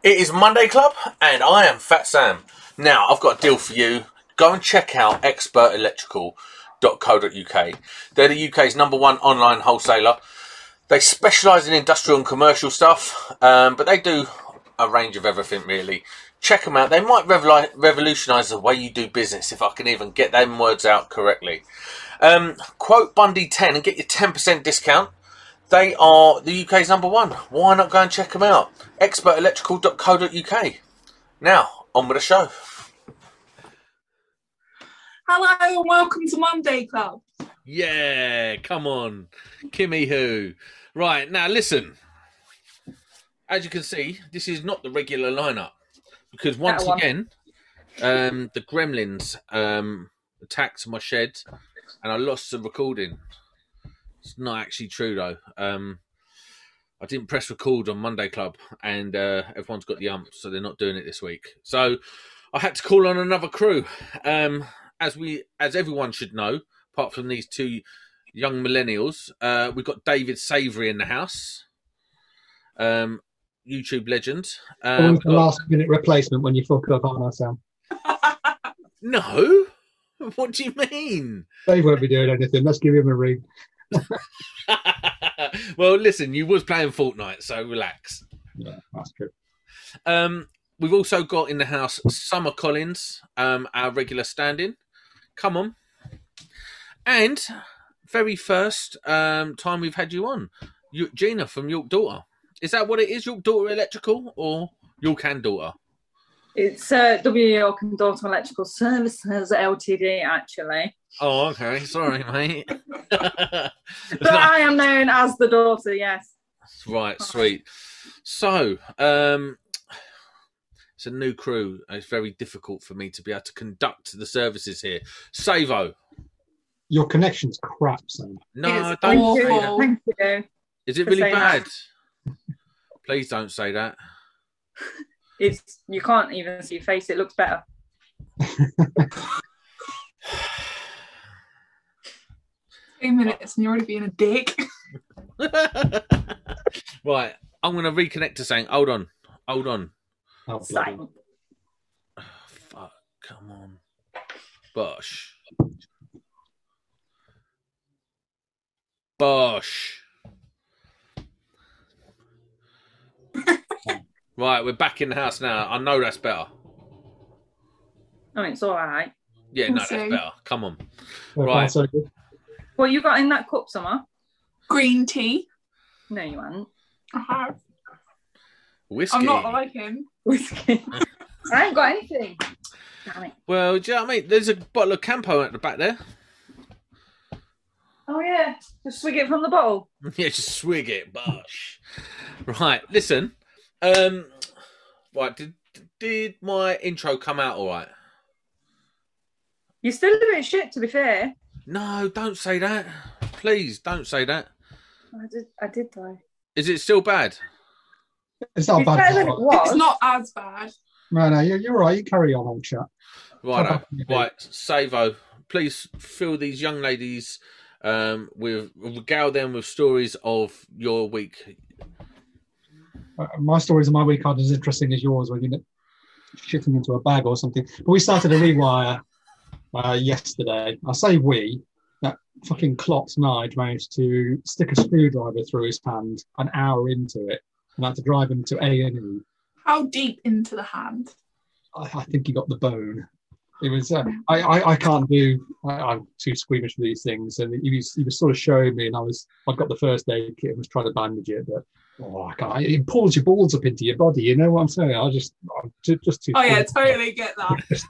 It is Monday Club, and I am Fat Sam. Now, I've got a deal for you. Go and check out expertelectrical.co.uk. They're the UK's number one online wholesaler. They specialise in industrial and commercial stuff, um, but they do a range of everything really. Check them out. They might revol- revolutionise the way you do business, if I can even get them words out correctly. Um, quote Bundy 10 and get your 10% discount. They are the UK's number one. Why not go and check them out? Expertelectrical.co.uk. Now, on with the show. Hello and welcome to Monday Club. Yeah, come on. Kimmy who. Right, now listen. As you can see, this is not the regular lineup. Because once one. again, um, the gremlins um, attacked my shed and I lost the recording. It's not actually true though. Um, I didn't press record on Monday Club, and uh, everyone's got the ump, so they're not doing it this week. So I had to call on another crew. Um, as we, as everyone should know, apart from these two young millennials, uh, we've got David Savery in the house, um, YouTube legend. Um, Always the got- last minute replacement when you fuck up, aren't I, Sam? no, what do you mean? Dave won't be doing anything. Let's give him a ring. well, listen, you was playing Fortnite, so relax. Yeah, that's true. Um, we've also got in the house Summer Collins, um, our regular stand-in. Come on, and very first um, time we've had you on, Gina from York Daughter. Is that what it is? York Daughter Electrical or York and Daughter? It's uh, W York and Dalton Electrical Services Ltd. Actually, Oh, okay. Sorry, mate. but I am known as the daughter. Yes. Right, sweet. So, um, it's a new crew. It's very difficult for me to be able to conduct the services here. Savo. Your connection's crap, Sam. No, It's don't awful. say that. Thank you. Is it really bad? that. Please don't say that. It's you can't even see your face. It looks better. Two minutes and you're already being a dick. right, I'm going to reconnect to saying, hold on, hold on. Oh, bloody Silent. Fuck, come on. Bosh. Bosh. Right, we're back in the house now. I know that's better. I mean, it's all right. Yeah, no, that's Okay. better. Come on. So far, Right. so. What you got in that cup, Summer? Green tea. No, you haven't. I have. Whiskey. I'm not like him. Whiskey. I ain't got anything. Damn it. Well, do you know what I mean? There's a bottle of Campo at the back there. Oh yeah, just swig it from the bottle. yeah, just swig it, bosh. Right, listen. Um, right, did did my intro come out all right? You're still a bit shit, to be fair. No, don't say that. Please, don't say that. I did. I did though. Is it still bad? It's not It's bad. better than it No, was. It's not as bad. no, you're, you're right. You carry on, old chap. Right, right. Savo, please fill these young ladies um, with regale them with stories of your week. Uh, My stories of my week aren't as interesting as yours when you're shitting into a bag or something. But we started a rewire uh, yesterday. I say we. That fucking Klotz Nige managed to stick a screwdriver through his hand an hour into it, and I had to drive him to A and E. How deep into the hand? I, I think he got the bone. It was. Uh, I, I. I can't do. I, I'm too squeamish for these things, and he was. He was sort of showing me, and I was. I got the first aid kit and was trying to bandage it, but oh, I can't. It pulls your balls up into your body. You know what I'm saying? I just. I'm too, just too. Oh yeah, totally get that.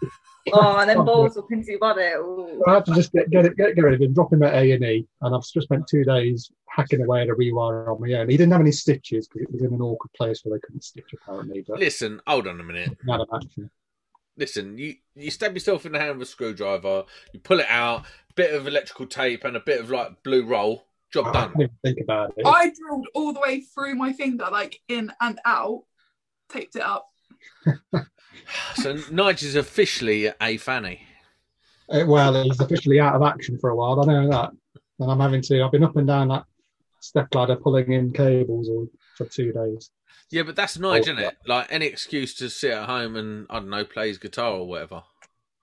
Oh, and then balls up into your body. Ooh. I had to just get get it, get, get rid of him, drop him at A and E, and I've just spent two days hacking away at a rewire on my own. He didn't have any stitches because it was in an awkward place where they couldn't stitch apparently, but Listen, hold on a minute. out of action. Listen, you you stab yourself in the hand with a screwdriver, you pull it out, bit of electrical tape and a bit of like blue roll. Job I done. can't think about it. I drilled all the way through my finger, like in and out, taped it up. So Nige is officially a fanny. Uh, well, he's officially out of action for a while. I know that, and I'm having to. I've been up and down that step ladder pulling in cables or for two days. Yeah, but that's Nige, Oh, isn't it? Like any excuse to sit at home and I don't know, play his guitar or whatever.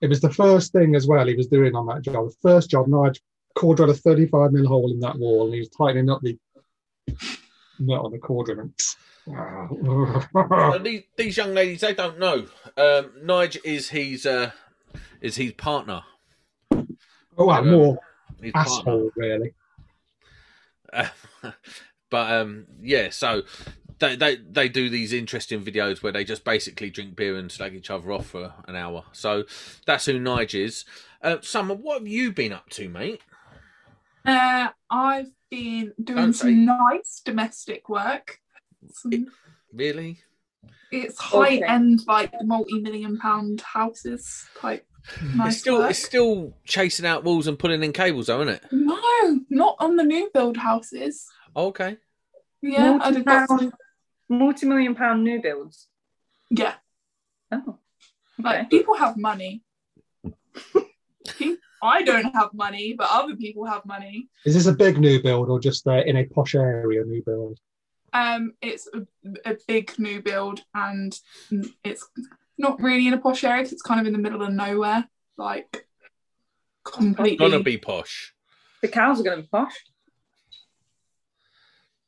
It was the first thing as well he was doing on that job. The first job, Nigel core drilled a 35 mil hole in that wall and he was tightening up the nut on the core drill. Uh, these, these young ladies, they don't know. Um, Nige is his uh, is his partner. Oh, well, more His partner. asshole, really. Uh, but um, yeah, so they, they they do these interesting videos where they just basically drink beer and slag each other off for an hour. So that's who Nige is. Uh, Summer, what have you been up to, mate? Uh, I've been doing Don't say. some nice domestic work. Some, Really? it's Okay. high end, like multi-million pound houses type. Nice it's still work. it's still chasing out walls and pulling in cables, though, isn't it? No, not on the new build houses. Oh, okay. Yeah, I got multi million pound new builds. yeah. Oh, Like people have money. Pe- I don't have money, but other people have money. Is this a big new build or just uh, in a posh area new build? Um, it's a, a big new build, and it's not really in a posh area 'cause it's kind of in the middle of nowhere, like completely. It's Gonna be posh. The cows are going to be posh.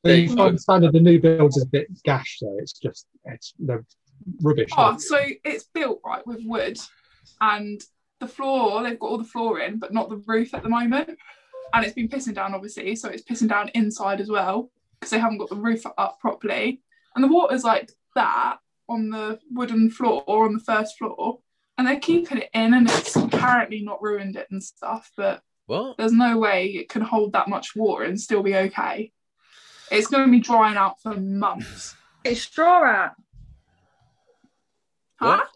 There The you go. standard, the new builds is a bit gash though. It's just it's the rubbish. Oh, so it's built right with wood, and the floor they've got all the floor in, but not the roof at the moment. And it's been pissing down, obviously, so it's pissing down inside as well because they haven't got the roof up properly. And the water's like that on the wooden floor or on the first floor, and they're keeping it in, and it's apparently not ruined it and stuff. But What? there's no way it can hold that much water and still be okay. It's going to be drying out for months. Get a straw out. Huh? What?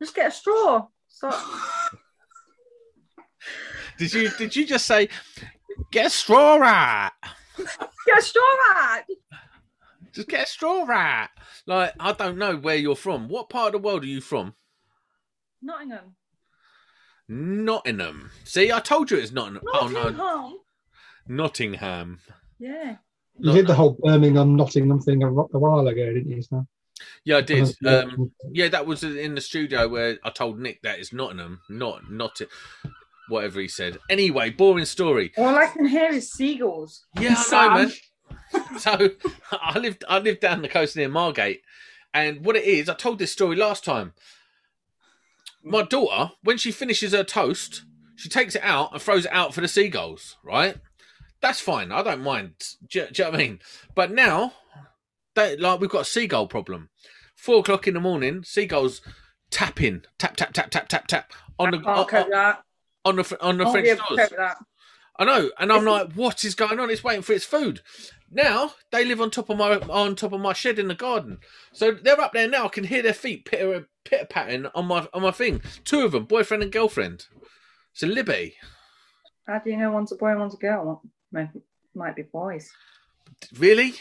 Just get a straw. So, Did you did you just say get a straw rat? get a straw rat. Just get a straw rat. Like I don't know where you're from. What part of the world are you from? Nottingham. Nottingham. See, I told you it's Nottingham. Oh no, Nottingham. Nottingham. Yeah. you did the whole Birmingham Nottingham thing a, a while ago, didn't you? So, Yeah, I did. Um, yeah, that was in the studio where I told Nick that it's Nottingham, not not it, whatever he said. Anyway, boring story. All I can hear is seagulls. Yeah, I know, man. So I lived I lived down the coast near Margate, and what it is, I told this story last time. My daughter, when she finishes her toast, she takes it out and throws it out for the seagulls. Right? That's fine. I don't mind. Do, you- do you know what I mean? But now, they, like we've got a seagull problem. Four o'clock in the morning, seagulls tapping, tap tap tap tap tap tap on the I can't on, that. on the on the French be able to doors. that. I know, and I'm like, what is going on? It's waiting for its food. Now they live on top of my on top of my shed in the garden, so they're up there now. I can hear their feet pitter pitter patting on my on my thing. Two of them, boyfriend and girlfriend. It's a Libby. How do you know one's a boy and one's a girl? Maybe, might be boys. Really?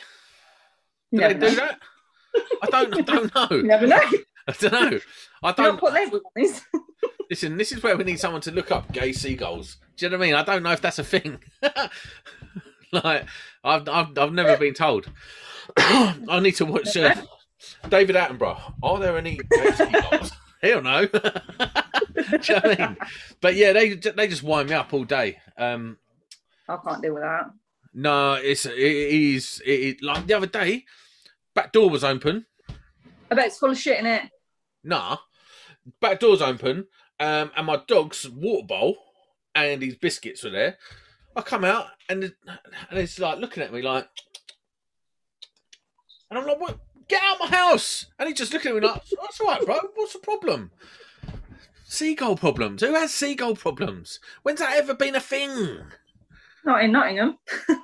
Do You they do know. that? I don't. I don't You know. never know. I don't know. I don't labels on these. Listen, this is where we need someone to look up gay seagulls. Do you know what I mean? I don't know if that's a thing. like, I've, I've, I've never been told. I need to watch uh, David Attenborough. Are there any gay seagulls? Hell no. Do you know what I mean? But yeah, they they just wind me up all day. Um, I can't deal with that. No, it's it is it, it, like the other day. Back door was open. I bet it's full of shit in it. Nah, back door's open, um, and my dog's water bowl and his biscuits were there. I come out and and it's like looking at me like, and I'm like, "What? Get out of my house!" And he's just looking at me like, "That's all right, bro. What's the problem?" Seagull problems. Who has seagull problems? When's that ever been a thing? Not in Nottingham.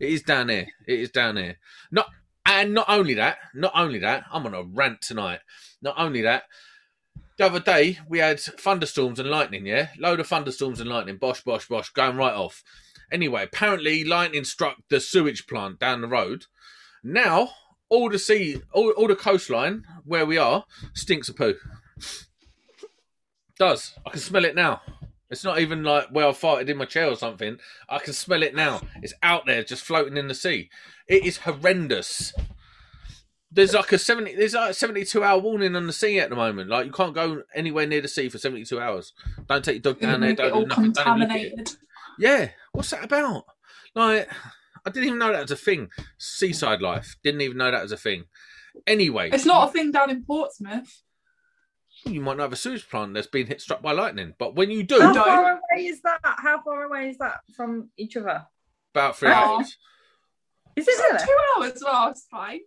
It is down here. It is down here. Not and not only that, not only that, I'm on a rant tonight. Not only that, the other day we had thunderstorms and lightning, yeah? Load of thunderstorms and lightning, bosh, bosh, bosh, going right off. Anyway, apparently lightning struck the sewage plant down the road. Now, all the sea all, all the coastline where we are stinks of poo. Does. I can smell it now. It's not even like where I farted in my chair or something. I can smell it now. It's out there, just floating in the sea. It is horrendous. There's like a seventy. There's like a seventy-two hour warning on the sea at the moment. Like you can't go anywhere near the sea for seventy-two hours. Don't take your dog down there. Don't all do nothing. Don't even look at it. contaminated. Yeah, what's that about? Like, I didn't even know that was a thing. Seaside life. Didn't even know that was a thing. Anyway, It's not a thing down in Portsmouth. You might not have a sewage plant that's been hit struck by lightning, but when you do, How No. far away is that? How far away is that from each other? about three Oh. hours. Is it really? two hours. Well, it's fine.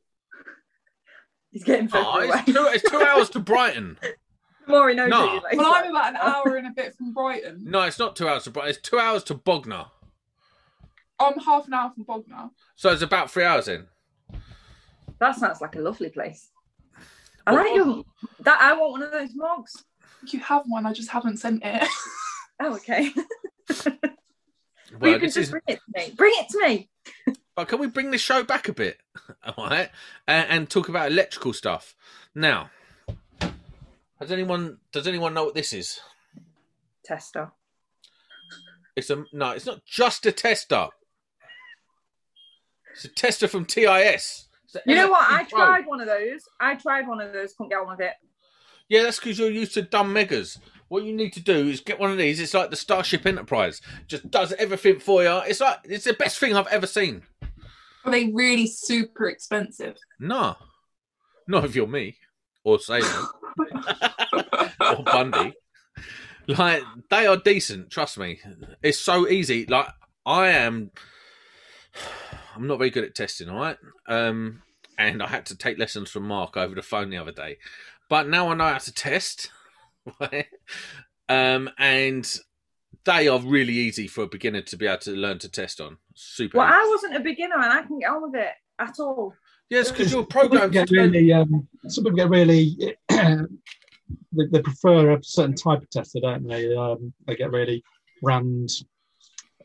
He's getting further Oh, away. it's, two, it's two hours to Brighton. The more he knows No. it, like, Well, I'm about an hour and a bit from Brighton. No, it's not two hours to Brighton. It's two hours to Bognor. I'm half an hour from Bognor. So it's about three hours in. that sounds like a lovely place. I Well, like your that. I want one of those mugs. You have one, I just haven't sent it. Oh, okay. Well, Well, you can just is, bring it to me. Bring it to me. but can we bring this show back a bit, all right, and, and talk about electrical stuff now? Has anyone? Does anyone know what this is? Tester. It's a no. It's not just a tester. It's a tester from TIS. A You know what? I tried one of those. I tried one of those. Couldn't get on with it. Yeah, that's because you're used to dumb Meggers. What you need to do is get one of these. It's like the Starship Enterprise. Just does everything for you. It's like it's the best thing I've ever seen. Are they really super expensive? No, not if you're me or Salem or Bundy. Like they are decent. Trust me. It's so easy. Like I am. I'm not very good at testing. All right. Um, and I had to take lessons from Mark over the phone the other day. But now I know how to test. Right? um, and they are really easy for a beginner to be able to learn to test on. Super. Well, easy. I wasn't a beginner and I couldn't get on with it at all. Yes, because your program Some get really, um, some people get really, they, they prefer a certain type of tester, don't they? Um, they get really brand,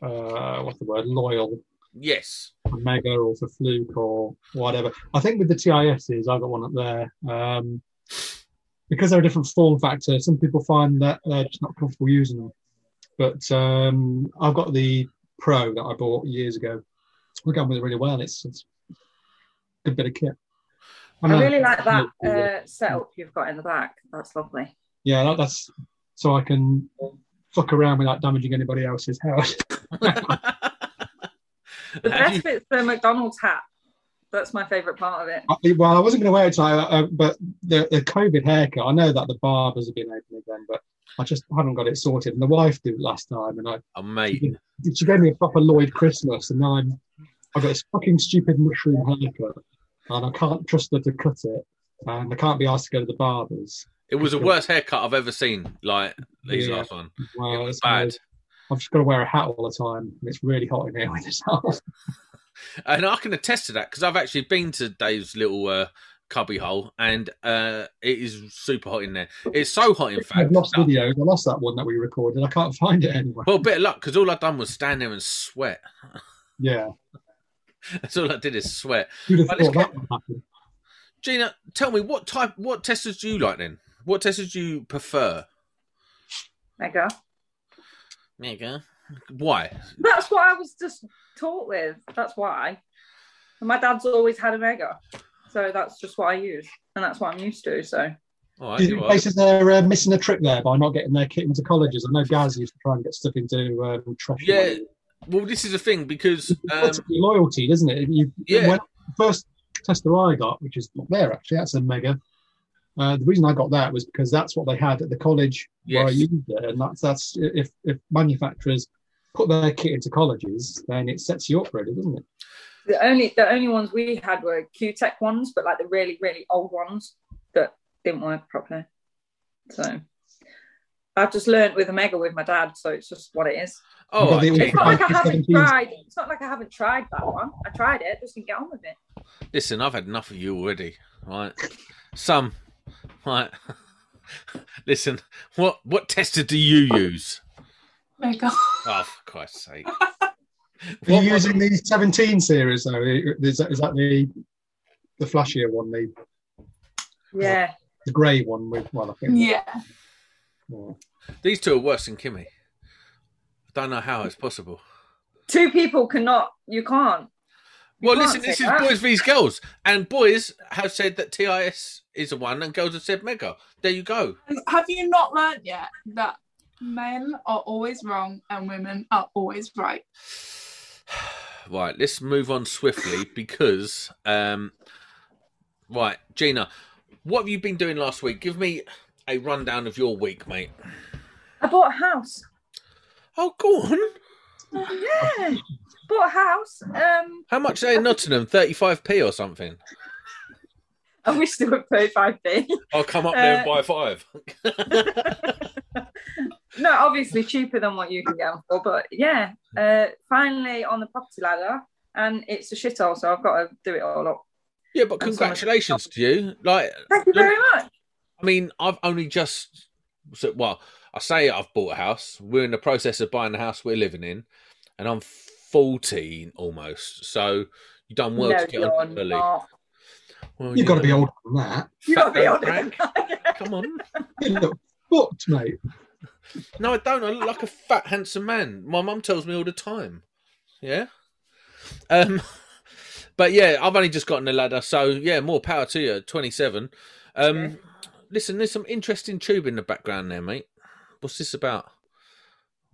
uh, what's the word, loyal Yes. For Megger or for Fluke or whatever. I think with the TISs, I've got one up there. Um, because they're a different form factor, some people find that they're just not comfortable using them. But um, I've got the Pro that I bought years ago. We're going with it really well. It's, it's a good bit of kit. I know- really like that Yeah, uh, setup you've got in the back. That's lovely. Yeah, that, that's so I can fuck around without damaging anybody else's house. The Have you- best bit's the McDonald's hat. That's my favourite part of it. I- well, I wasn't going to wear it tonight, uh, but the, the COVID haircut, I know that the barbers have been open again, but I just haven't got it sorted. And the wife did it last time, and I Oh, mate. she gave me a proper Lloyd Christmas, and now I'm I've got this fucking stupid mushroom haircut, and I can't trust her to cut it, and I can't be asked to go to the barbers. It was the worst haircut I've ever seen. Like these Yeah. last one. Well, It was so bad. I've just got to wear a hat all the time, and it's really hot in here with this house. And I can attest to that because I've actually been to Dave's little uh, cubby hole, and uh, it is super hot in there. It's so hot, in fact. I've lost that- videos. I lost that one that we recorded. I can't find it anywhere. well, bit of luck because all I've done was stand there and sweat. Yeah, That's all I did is sweat. who'd have But it's thought that would happen? Gina, tell me what type, what testers do you like then? What testers do you prefer? Megger. Megger. Why? That's what I was just taught with. That's why. And my dad's always had a Megger. So that's just what I use. And that's what I'm used to. So All right, Do you you think are. places are uh, missing a trick there by not getting their kit into colleges? I know Gaz used to try and get stuff into um, trash. Yeah, Well, this is the thing because um, loyalty, doesn't it? You, Yeah. when the first tester I got, which is not there actually, that's a Megger. Uh, the reason I got that was because that's what they had at the college where I Yes. used it, and that's that's if if manufacturers put their kit into colleges, then it sets you up really, doesn't it? the only the only ones we had were Kewtech ones, but like the really, really old ones that didn't work properly. So I've just learned with a Megger with my dad, so it's just what it is. oh, But okay. It's not like I haven't 17s. tried. It's not like I haven't tried that one. I tried it, just didn't get on with it. listen, I've had enough of you already. Right, some, right. listen, what what tester do you use? Megger. Oh, for Christ's sake! Are you using the 17 series though? Is that, is that the the flashier one, the Yeah. the grey one with well, I think. Yeah. yeah. These two are worse than Kimmy. I don't know how it's possible. Two people cannot. You can't. You Well, listen, this is that. boys vs girls, and boys have said that TIS is a one, and girls have said Megger. There you go. Have you not learned yet that men are always wrong and women are always right? Right, let's move on swiftly because, um, right, Gina, what have you been doing last week? Give me a rundown of your week, mate. I bought a house. Oh, go on. Yeah, bought a house. Um, How much are they in Nottingham? Thirty-five p or something. I wish they were 35p. I'll come up there and buy five. No, obviously cheaper than what you can get for, but yeah, uh, finally on the property ladder, and it's a shithole, so I've got to do it all up. yeah, but congratulations to you. Like, Thank you very much. I mean, I've only just well, I say I've bought a house. We're in the process of buying the house we're living in, and I'm 14 almost. So you've done well no, to get on early. Not. Well, You've got to be know, older than that. You've got to be fat on don't Come on. You look fucked, mate. No, I don't. I look like a fat, handsome man. My mum tells me all the time. Yeah. Um, but yeah, I've only just gotten the ladder, so yeah, more power to you. Twenty-seven. Um, Okay. listen, there's some interesting tube in the background there, mate. What's this about?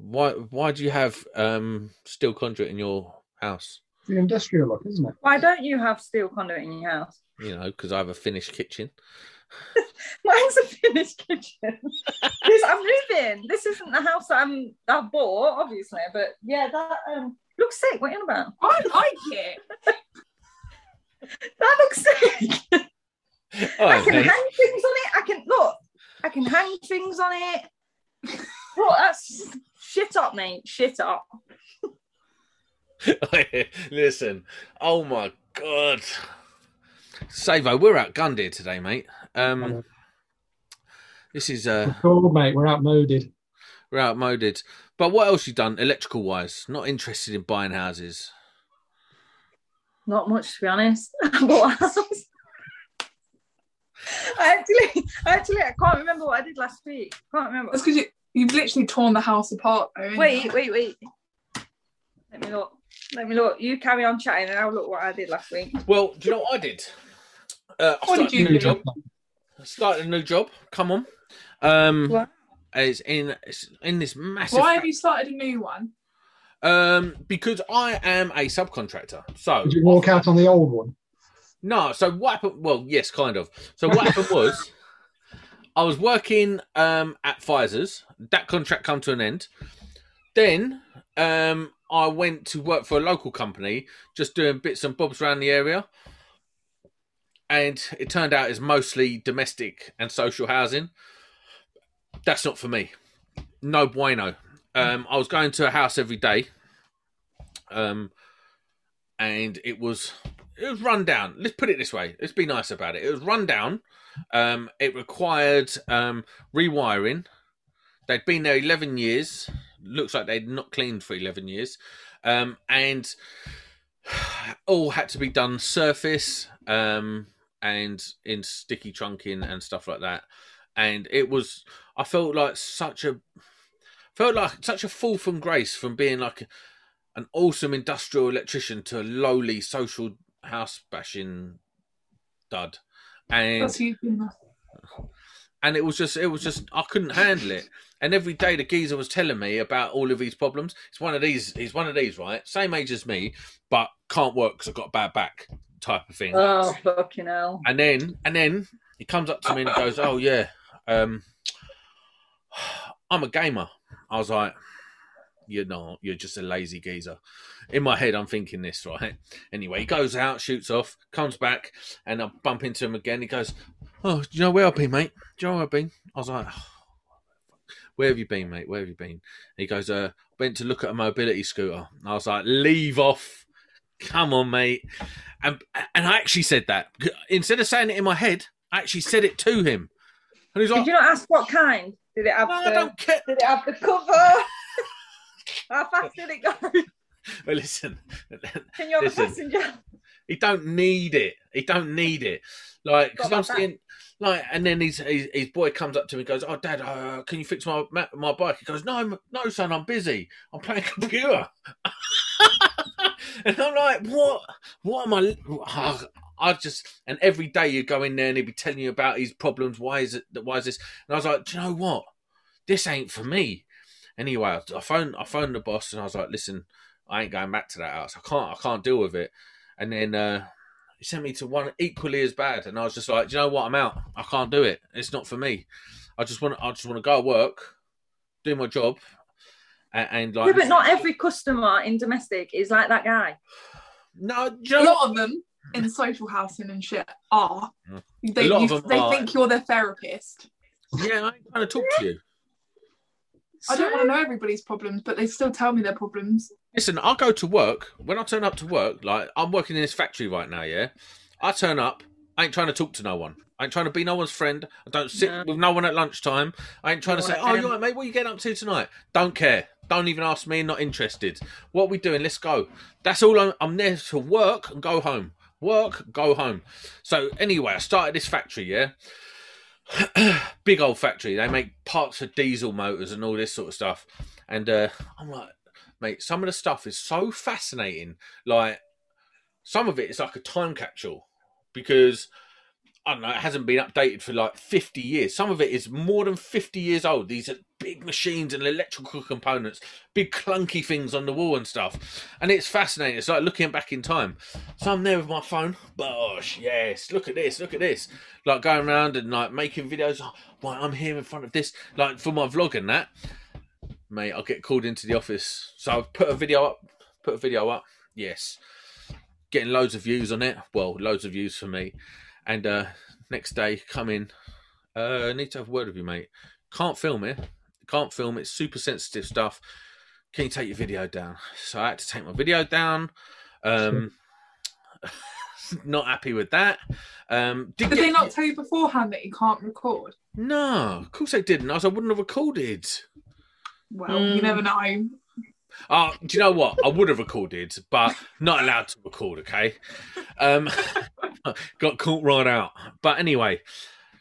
Why? Why do you have um steel conduit in your house? It's the industrial look, isn't it? Why don't you have steel conduit in your house? You know, because I have a finished kitchen. Mine's a finished kitchen. Because I'm moving. This isn't the house that I'm I've bought, obviously, but yeah, that um looks sick. What are you on about? I like it. That looks sick. All I can mate. hang things on it. I can look. I can hang things on it. Look, that's shit up, mate. Shit up. Listen, oh my god, Savo, we're outgunned here today, mate. Um, this is uh, Cool, mate. We're outmoded. we're outmoded. But what else you done electrical wise? Not interested in buying houses. Not much, to be honest. I bought a house. I actually, actually, I can't remember what I did last week. Can't remember. That's because you, you've literally torn the house apart. Though, Wait, you? wait, wait. Let me look. Let me look. You carry on chatting, and I'll look what I did last week. Well, do you know what I did? Uh, I What did started you a new do? job. I started a new job. Come on. Um, What? it's in it's in this massive. Why have you started a new one? Um, because I am a subcontractor. So Did you walk out on the old one? No, so what happened? Well, yes, kind of. So what happened was, I was working um, at Pfizer's. That contract come to an end. Then um, I went to work for a local company, just doing bits and bobs around the area. And it turned out it's mostly domestic and social housing. That's not for me. No bueno. Um, I was going to a house every day, um, and it was it was run down. Let's put it this way. Let's be nice about it. It was run down. Um, it required um, rewiring. They'd been there eleven years. Looks like they'd not cleaned for eleven years, um, and all had to be done surface um, and in sticky trunking and stuff like that. And it was. I felt like such a felt like such a fall from grace from being like an awesome industrial electrician to a lowly social house bashing dud and and it was just it was just I couldn't handle it and every day the geezer was telling me about all of these problems it's one of these he's one of these right same age as me but can't work because I've got a bad back type of thing Oh fucking hell! and then and then he comes up to me and goes, "Oh yeah, um, I'm a gamer." I was like, "You're not. You're just a lazy geezer." In my head, I'm thinking this right. Anyway, he goes out, shoots off, comes back, and I bump into him again. He goes, "Oh, do you know where I've been, mate? Do you know where I've been?" I was like. Where have you been, mate? Where have you been? And he goes, uh, went to look at a mobility scooter. And I was like, leave off. Come on, mate. And and I actually said that. Instead of saying it in my head, I actually said it to him. And he's like, Did you not ask what kind? Did it have no, the? I don't care. Did it have the cover? How fast did it go? Well, listen, Can you have Listen. a passenger? he don't need it. He don't need it. Like because I'm seeing like, and then his, his his boy comes up to me and goes, "Oh, Dad, uh, can you fix my my bike?" He goes, "No, no, son, I'm busy. I'm playing computer." and I'm like, "What? What am I?" I just and every day you go in there and he'd be telling you about his problems. Why is it? Why is this? And I was like, "Do you know what? This ain't for me." Anyway, I- I phoned I phoned the boss and I was like, "Listen, I ain't going back to that house. I can't I can't deal with it." And then uh, he sent me to one equally as bad, and I was just like, "Do you know what? I'm out. I can't do it. It's not for me. I just want I just want to go to work, do my job, and, and like Yeah, but not every customer in domestic is like that guy. no, do you A lot of them in social housing and shit are. Mm. They, A lot of you- them they are. think you're their therapist. Yeah, I ain't trying to talk to you. I don't want to know everybody's problems, but they still tell me their problems. Listen, I'll go to work. When I turn up to work, like I'm working in this factory right now, yeah. I turn up, I ain't trying to talk to no one. I ain't trying to be no one's friend. I don't sit No. with no one at lunchtime. I ain't trying to say, "Oh, you right, mate, what are you getting up to tonight? Don't care. Don't even ask me, not interested. What we doing? Let's go. That's all I'm, I'm there to work and go home. Work, go home. So anyway, I started this factory, yeah. Big old factory. They make parts for diesel motors and all this sort of stuff. And uh, I'm like, mate, some of the stuff is so fascinating. Like, some of it is like a time capsule because I don't know, it hasn't been updated for like 50 years. Some of it is more than 50 years old. These are big machines and electrical components, big clunky things on the wall and stuff. And it's fascinating. It's like looking back in time. So I'm there with my phone. Bosh, yes, look at this, look at this. Like going around and like making videos. Oh, I'm here in front of this, like for my vlog and that. Mate, I'll get called into the office. So I've put a video up, put a video up. Yes. Getting loads of views on it. Well, loads of views for me. And uh next day, come in. Uh, I need to have a word with you, mate. Can't film it. Can't film it. Super sensitive stuff. Can you take your video down? So I had to take my video down. Um, not happy with that. Um, did Did get- they not tell you beforehand that you can't record? No, of course they didn't. Else I wouldn't have recorded. Well, Mm. you never know. Oh, do you know what? I would have recorded, but not allowed to record. Okay, um, got caught right out. But anyway,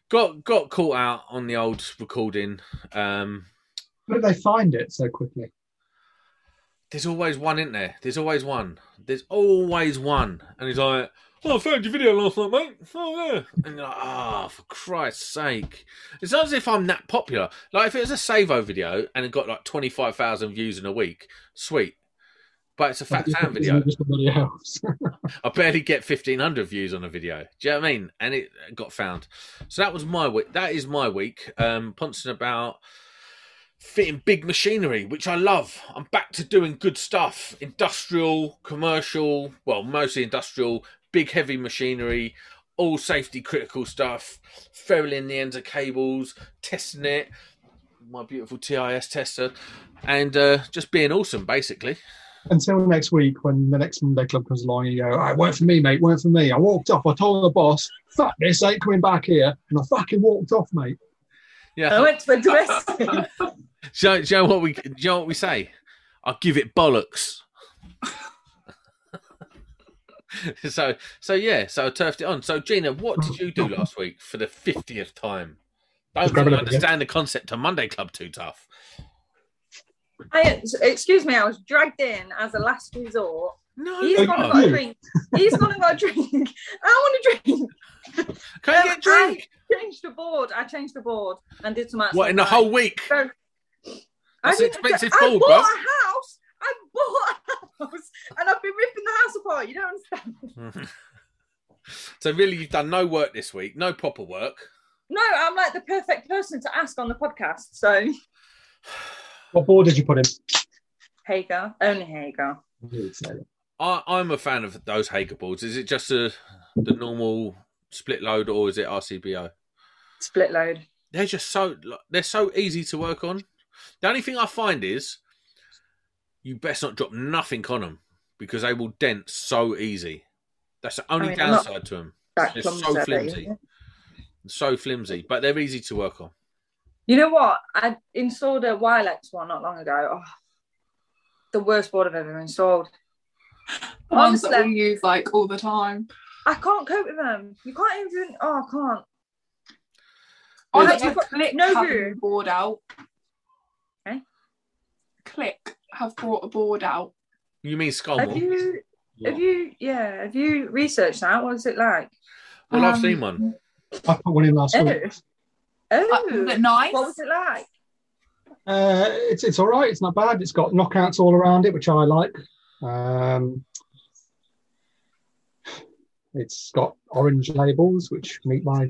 got got caught out on the old recording. Um, How did they find it so quickly? there's always one in there. There's always one. There's always one. And he's like, "Oh, I found your video last night, mate. Oh yeah." And you're like, "Ah, for Christ's sake!" It's not as if I'm that popular. Like if it was a Savo video and it got like twenty five thousand views in a week, sweet. But it's a fat fan video. Just somebody else. I barely get fifteen hundred views on a video. Do you know what I mean? And it got found. So that was my week. That is my week. Um, poncing about fitting big machinery, which I love. I'm back to doing good stuff. Industrial, commercial, well, mostly industrial, big heavy machinery, all safety critical stuff, ferruling the ends of cables, testing it, my beautiful TIS tester, and uh, just being awesome, basically. Until next week when the next Monday club comes along and you go, "Ah, it weren't for me, mate, weren't for me. I walked off. I told the boss, fuck this, ain't coming back here. And I fucking walked off, mate. Yeah. I went to a domestic. Do you, know, do you know what we? Do you know what we say? I'll give it bollocks. so so yeah, so I turfed it on. So Gina, what did you do last week for the fiftieth time? Don't grab it up understand the concept of Monday Club too tough. I, excuse me, I was dragged in as a last resort. No, He's you gone and got a drink. He's gone and got a drink. I want a drink. Can I get a um, drink? Changed the board. I changed the board and did some outside. What in the whole week? So, That's I didn't- expensive I food, bought bruv. a house. I bought a house, and I've been ripping the house apart. You don't understand. so really, you've done no work this week, no proper work. No, I'm like the perfect person to ask on the podcast. So What board did you put in? Hager, only Hager. I, I'm a fan of those Hager boards. Is it just a, the normal split load, or is it RCBO? Split load. they're just so they're so easy to work on. The only thing I find is you best not drop nothing on them because they will dent so easy. That's the only I mean, downside to them. That It's clumsy, so flimsy. you. So flimsy, but they're easy to work on. You know what? I installed a Wylex one not long ago. Oh, the worst board I've ever installed. The ones that Honestly. we use like all the time. I can't cope with them. You can't even. Oh, I can't. I Like, like you've got Click no having room. a board out. Okay. Click have brought a board out. You mean Have Scolmore? you? Have you? Yeah. Have you researched that? What's it like? Well, I've Um, seen one. I put one in last Oh. week. Oh. Uh, nice? What was it like? Uh, it's it's all right. It's not bad. It's got knockouts all around it, which I like. Um, it's got orange labels, which meet my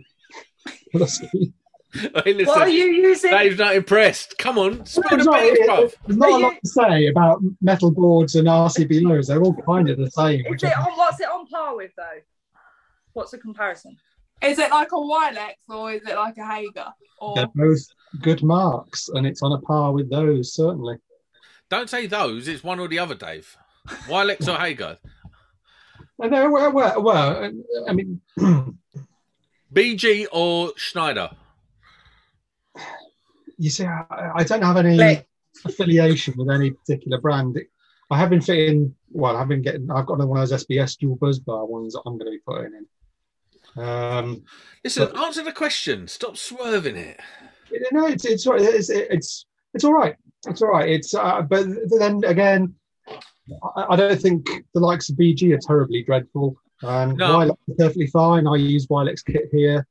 colour scheme. Hey, listen, What are you using? Dave's not impressed. Come on, spill There's the not, beans, bruv. there's not Are a lot to say about metal boards and RCBOs. They're all kind of the same. Is it on? What's it on par with though? What's the comparison? Is it like a Wylex or is it like a Hager? Or they're both good marks, and it's on a par with those certainly. Don't say those. It's one or the other, Dave. Wylex or Hager? And uh, well, well, well, I mean, BG or Schneider? You see, I, I don't have any Click. affiliation with any particular brand. I have been fitting. Well, I've been getting. I've got one of those SBS dual busbar ones that I'm going to be putting in. Um, Listen, But- answer the question. Stop swerving it. you know, it's it's it's it's it's all right. It's all right. It's uh, but then again, I, I don't think the likes of BG are terribly dreadful. And No. Wylex are perfectly fine. I use Wylex kit here.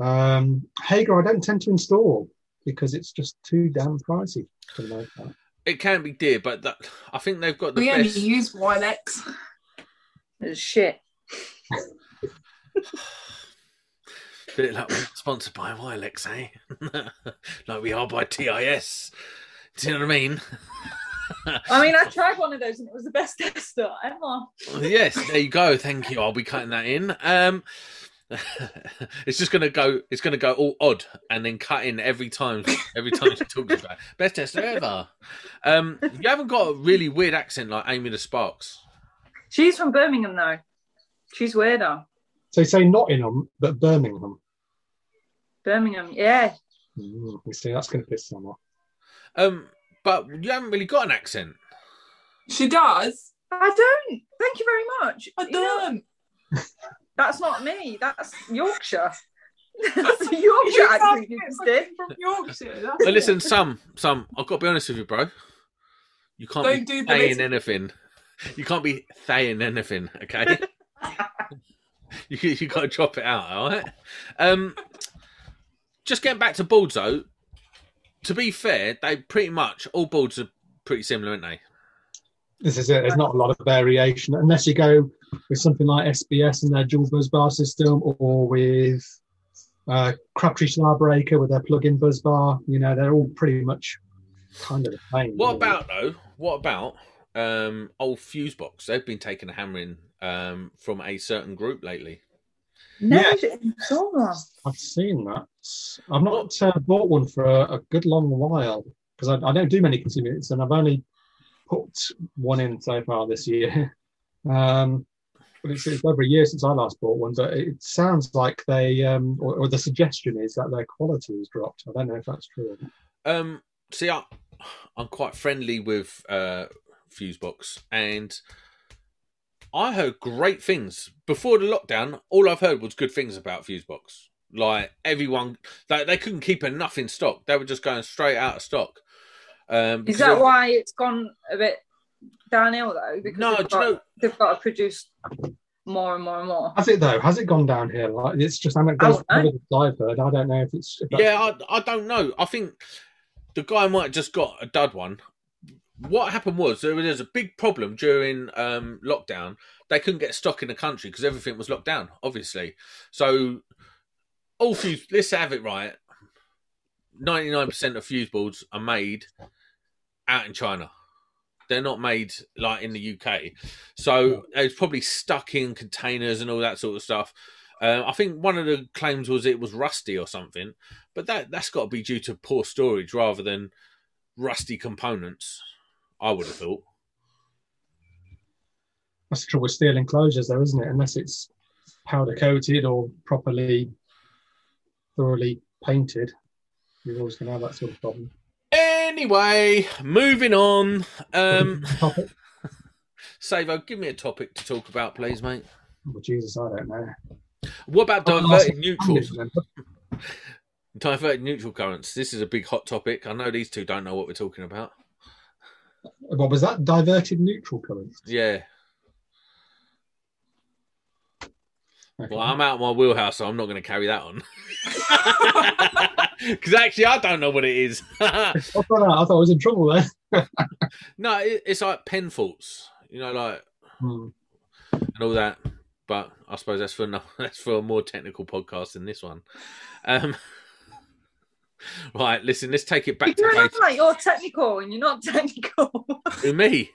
Um, Hager, I don't tend to install because it's just too damn pricey for the most part. It can be dear, but that, I think they've got the we only best. use Wylex. It's shit. Bit like we're sponsored by Wylex, eh? like we are by TIS. Do you know what I mean? I mean, I tried one of those and it was the best tester ever. yes, there you go. Thank you. I'll be cutting that in. Um, it's just gonna go. It's gonna go all odd and then cut in every time. Every time she talks about it. best tester ever. Um, you haven't got a really weird accent like Amy the Sparks. She's from Birmingham though. She's weirder. So you say Nottingham, but Birmingham. Birmingham, yeah. Mm, you see, that's going to piss someone off. Um, but you haven't really got an accent. She does. I don't. Thank you very much. I You know, don't. That's not me. That's Yorkshire. That's the You Yorkshire sound accent you did. from Yorkshire. that's But listen, some, some. I've got to be honest with you, bro. You can't Don't be do saying list. anything. You can't be saying anything, okay? you you got to drop it out, all right? Um, just getting back to boards though. To be fair, they pretty much all boards are pretty similar, aren't they? This is it. There's not a lot of variation unless you go with something like SBS and their dual busbar system, or with uh, Crabtree Starbreaker with their plug-in busbar. You know, they're all pretty much kind of the same. What really. about though? What about um, old Fusebox? They've been taking a hammering um, from a certain group lately. No, Yeah. saw one. I've seen that. I've not uh, bought one for a, a good long while because I, I don't do many consumer units, and I've only put one in so far this year. Um, but it's, it's over a year since I last bought one. But it sounds like they, um, or, or the suggestion is that their quality has dropped. I don't know if that's true. Um, see, I, I'm quite friendly with uh, Fusebox, and I heard great things before the lockdown. All I've heard was good things about Fusebox. Like everyone, they, they couldn't keep enough in stock. They were just going straight out of stock. Um, Is that of- why it's gone a bit downhill though? Because No, they've do you got, know- they've got to produce more and more and more. Has it though? Has it gone downhill? Like, it's just anecdotal I- evidence I've heard. I don't know if it's. If Yeah, I, I don't know. I think the guy might have just got a dud one. What happened was there was a big problem during um, lockdown. They couldn't get stock in the country because everything was locked down, obviously. So all fuse, let's have it right. Ninety nine percent of fuse boards are made out in China. They're not made like in the UK. So it's probably stuck in containers and all that sort of stuff. Uh, I think one of the claims was it was rusty or something, but that that's got to be due to poor storage rather than rusty components. I would have thought. That's the trouble with steel enclosures, though, isn't it? Unless it's powder coated or properly, thoroughly painted, you're always going to have that sort of problem. Anyway, moving on. Um. Savo, give me a topic to talk about, please, mate. Oh, Jesus, I don't know. What about diverted neutrals? Diverted neutral currents. This is a big hot topic. I know these two don't know what we're talking about. What was that? Diverted neutral currents. Yeah. Okay. Well, I'm out of my wheelhouse, so I'm not going to carry that on. Because actually, I don't know what it is. I thought I thought I was in trouble there. no, it, it's like pen faults, you know, like Hmm. and all that. But I suppose that's for no, that's for a more technical podcast than this one. Um, right, listen, let's take it back You're basics. like you're technical and you're not technical. Who, me?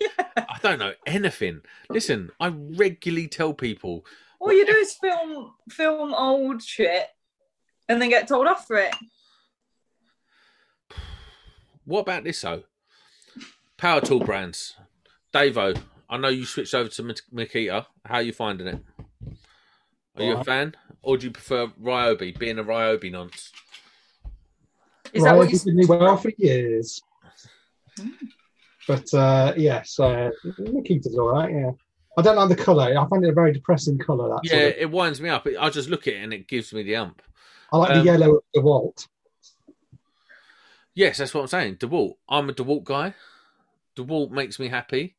Yeah. I don't know anything. Listen, I regularly tell people All you do is film film old shit and then get told off for it. What about this though? Power tool brands. Davo, I know you switched over to Mak- Makita. How are you finding it? Are you a fan? Or do you prefer Ryobi, being a Ryobi nonce? Is that Right, what you've been me well for years. But uh, yes, uh, Makita's all right. Yeah, I don't like the colour. I find it a very depressing colour. That Yeah, sort of- it winds me up. I just look at it and it gives me the ump. I like um, the yellow of the Walt. Yes, that's what I'm saying. DeWalt. I'm a DeWalt guy. DeWalt makes me happy.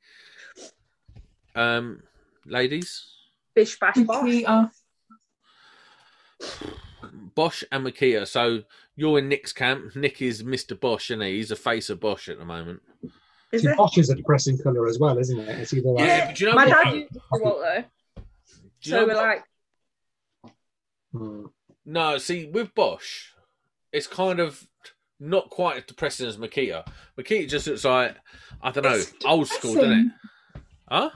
Um, ladies, bish bash bosh? Makita. Bosch and Makita. So you're in Nick's camp. Nick is Mr. Bosch, and he? he's a face of Bosch at the moment. Is See, it? Bosch is a depressing colour as well, isn't it? It's either like Yeah, but you know My what? dad used to what though. So we're what? like, Hmm. No, see, with Bosch, it's kind of not quite as depressing as Makita. Makita just looks like I don't know, old school, doesn't it? Huh?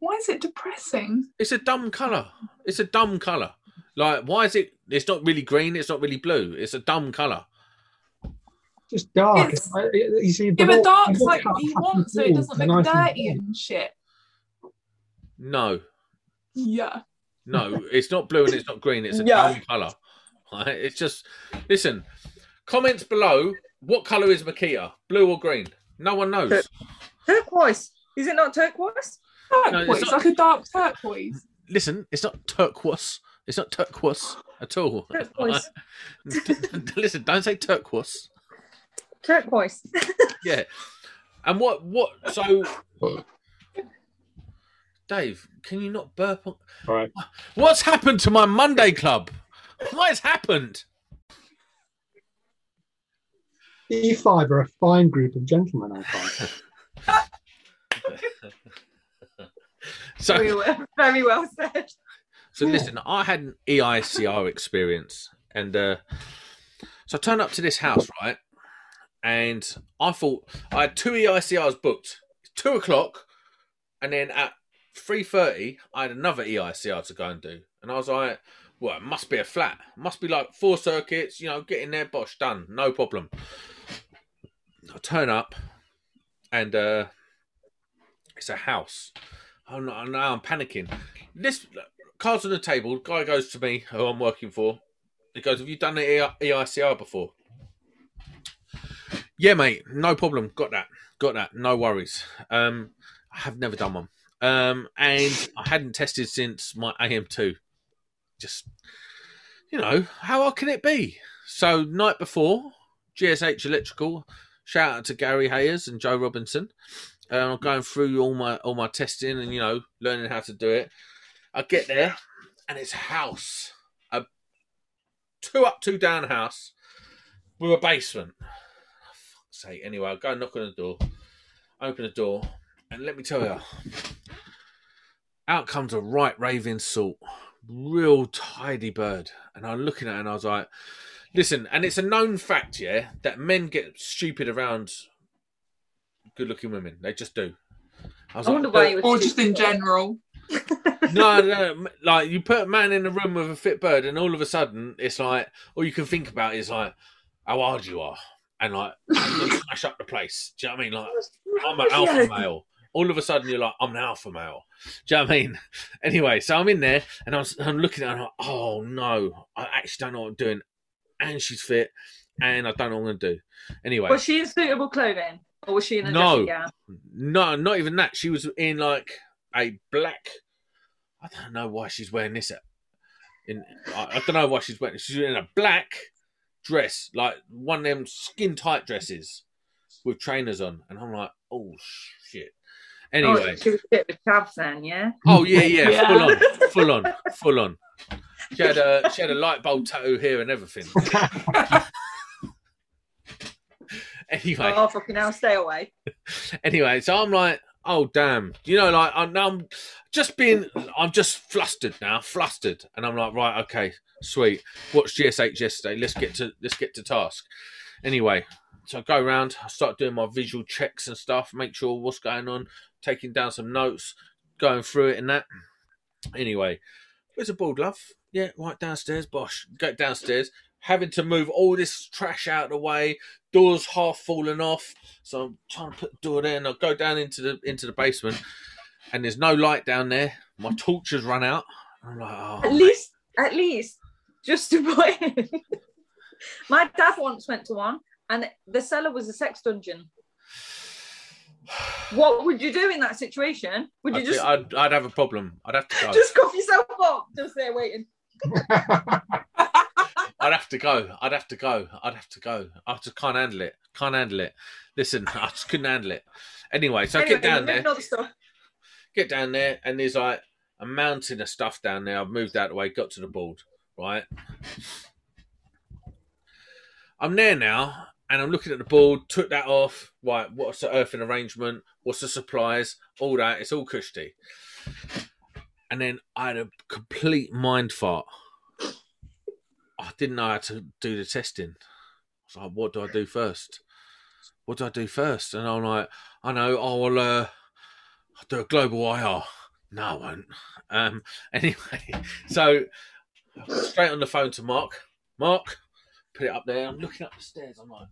Why is it depressing? It's a dumb color. It's a dumb color. Like, why is it? It's not really green. It's not really blue. It's a dumb color. just dark. It's- I- you see, the Yeah, but dark's like Walt you want so it doesn't look nice dirty dark. and shit. No, Yeah. No, it's not blue and it's not green. It's a Yeah. dumb color. Right? It's just listen. Comments below. What color is Makita? Blue or green? No one knows. turquoise. Is it not turquoise? No, it's not- like a dark turquoise. Listen, it's not turquoise. It's not turquoise at all. Turquoise. Listen, don't say turquoise. Turquoise. Yeah. And what? What? So, Dave, can you not burp? On... All right. What's happened to my Monday club? What has happened? E5 are a fine group of gentlemen, I find. So, very, well, very well said. So listen, I had an EICR experience, and uh, so I turned up to this house, right? And I thought I had two EICRs booked, two o'clock, and then at three thirty I had another EICR to go and do, and I was like, "Well, it must be a flat, must be like four circuits, you know, get in there, bosh, done, no problem." I turn up, and uh, it's a house. Oh no, now I'm panicking. This cards on the table. Guy goes to me, who I'm working for. He goes, "Have you done the EICR before?" Yeah, mate. No problem. Got that. Got that. No worries. Um, I have never done one. Um, and I hadn't tested since my AM2. Just, you know, how hard can it be? So night before, GSH Electrical. Shout out to Gary Hayes and Joe Robinson. Um, I'm going through all my all my testing and you know learning how to do it. I get there and it's a house, a two up, two down house with a basement. Oh, fuck's sake. Anyway, I go knock on the door, open the door, and let me tell you, out comes a right raving salt, real tidy bird. And I'm looking at it and I was like, listen, and it's a known fact, yeah, that men get stupid around good looking women. They just do. I was I like, wonder why oh. you were Or just in general. no, no, no, like you put a man in a room with a fit bird, and all of a sudden it's like all you can think about is like how hard you are, and like smash up the place. Do you know what I mean? Like I'm an alpha male. All of a sudden you're like I'm an alpha male. Do you know what I mean? Anyway, so I'm in there and I was, I'm looking at her. And I'm like, oh no, I actually don't know what I'm doing, and she's fit, and I don't know what I'm gonna do. Anyway, Was she in suitable clothing? Or was she in a No. No, not even that. She was in like a black. I don't know why she's wearing this. In I, I don't know why she's wearing. She's in a black dress, like one of them skin tight dresses with trainers on, and I'm like, oh shit. Oh, anyway, Oh, she was a bit of a chav then, yeah? oh yeah, yeah, Yeah. full on, full on, full on. She had a she had a light bulb tattoo here and everything. Anyway, Oh, fucking hell, stay away. anyway, so I'm like, oh damn, you know, like I'm, I'm just being, I'm just flustered now, flustered, and I'm like, right, okay, sweet. Watched GSH yesterday. Let's get to let's get to task. Anyway, so I go around, I start doing my visual checks and stuff, make sure what's going on, taking down some notes, going through it and that. Anyway, where's a board, love? Yeah, right downstairs. Bosh, go downstairs. Having to move all this trash out of the way, doors half falling off. So I'm trying to put the door there, and I go down into the into the basement, and there's no light down there. My torch has run out. I'm like, oh, At least, at least, just to put in. My dad once went to one, and the cellar was a sex dungeon. What would you do in that situation? Would you I'd, just I'd, I'd have a problem. I'd have to go. just cough yourself up, just there waiting? I'd have to go. I'd have to go. I'd have to go. I just can't handle it. Can't handle it. Listen, I just couldn't handle it. Anyway, so I Anyway, get down there. moving on to stuff. get down there and there's like a mountain of stuff down there. I've moved out of the way, got to the board, right? I'm there now and I'm looking at the board, took that off. Right, what's the earthing arrangement? What's the supplies? All that. It's all cushy. And then I had a complete mind fart. I didn't know how to do the testing. I was like, what do I do first? What do I do first? And I'm like, I know, oh, well, uh, I'll do a global IR. No, I won't. Um, anyway, so straight on the phone to Mark. Mark, put it up there. I'm looking up the stairs. I'm like,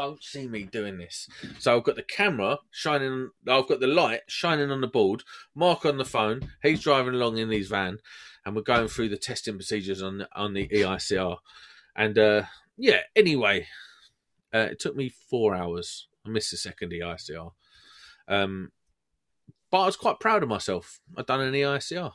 don't see me doing this. So I've got the camera shining. I've got the light shining on the board. Mark on the phone. He's driving along in his van, and we're going through the testing procedures on on the EICR. And uh, yeah, anyway, uh, it took me four hours. I missed the second EICR. Um, but I was quite proud of myself. I'd done an EICR.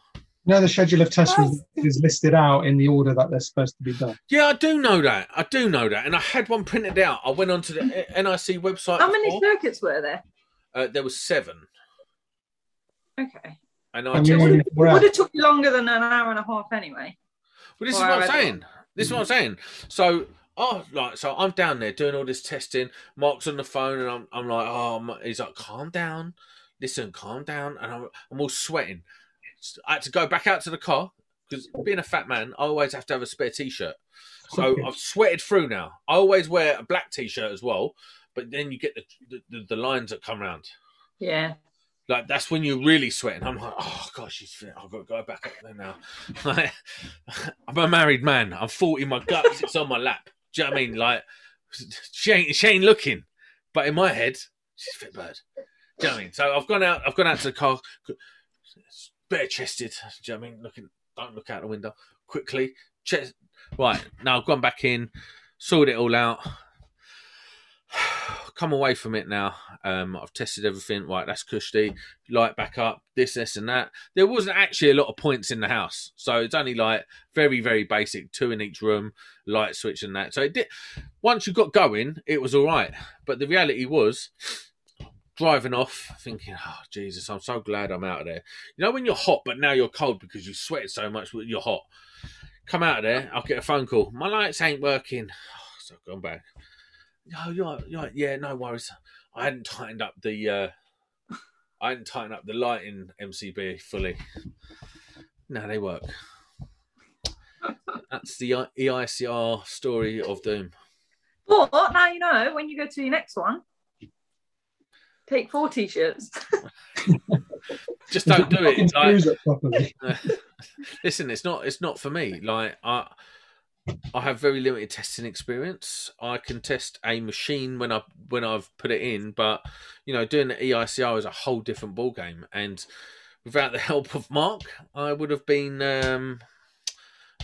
No, the schedule of tests was, is listed out in the order that they're supposed to be done. Yeah, I do know that. I do know that. And I had one printed out. I went onto the NIC website. How many before. circuits were there? Uh, there was seven. Okay. And I And tested- Would were- were would have took you longer than an hour and a half anyway. Well, this is what I I'm read it. saying. This is what I'm saying. So, oh, like, so I'm down there doing all this testing. Mark's on the phone, and I'm, I'm like, oh, I'm- he's like, calm down, listen, calm down, and I'm, I'm all sweating. I had to go back out to the car because being a fat man, I always have to have a spare t-shirt. So Okay. I've sweated through now. I always wear a black t-shirt as well, but then you get the the, the, the lines that come around. Yeah. Like that's when you're really sweating. I'm like, oh gosh, she's fit. I've got to go back up there now. Like, I'm a married man. I'm 40. My gut sits on my lap. Do you know what I mean? Like, she ain't she ain't looking, but in my head, she's a fit bird. Do you know what I mean? So I've gone out. I've gone out to the car, bare chested. Do you know what I mean? Looking, don't look out the window quickly. Chest, right now. I've gone back in, sorted it all out. Come away from it now. Um, I've tested everything. Right, that's cushy. Light back up. This, this, and that. There wasn't actually a lot of points in the house, so it's only like very, very basic. Two in each room, light switch, and that. So it did. Once you got going, it was all right. But the reality was, driving off, thinking, "Oh Jesus, I'm so glad I'm out of there." You know when you're hot, but now you're cold because you sweated so much. You're hot. Come out of there. I'll get a phone call. My lights ain't working. So I've gone back. No, you're, you're yeah, no worries. I hadn't tightened up the uh I hadn't tightened up the lighting MCB fully. No, they work. That's the EICR story of doom. But now you know when you go to your next one, take four t-shirts. Just don't do it. Like, Use it properly. listen, it's not it's not for me. Like I I have very limited testing experience. I can test a machine when I when I've put it in, but you know, doing the EICR is a whole different ball game. And without the help of Mark, I would have been um,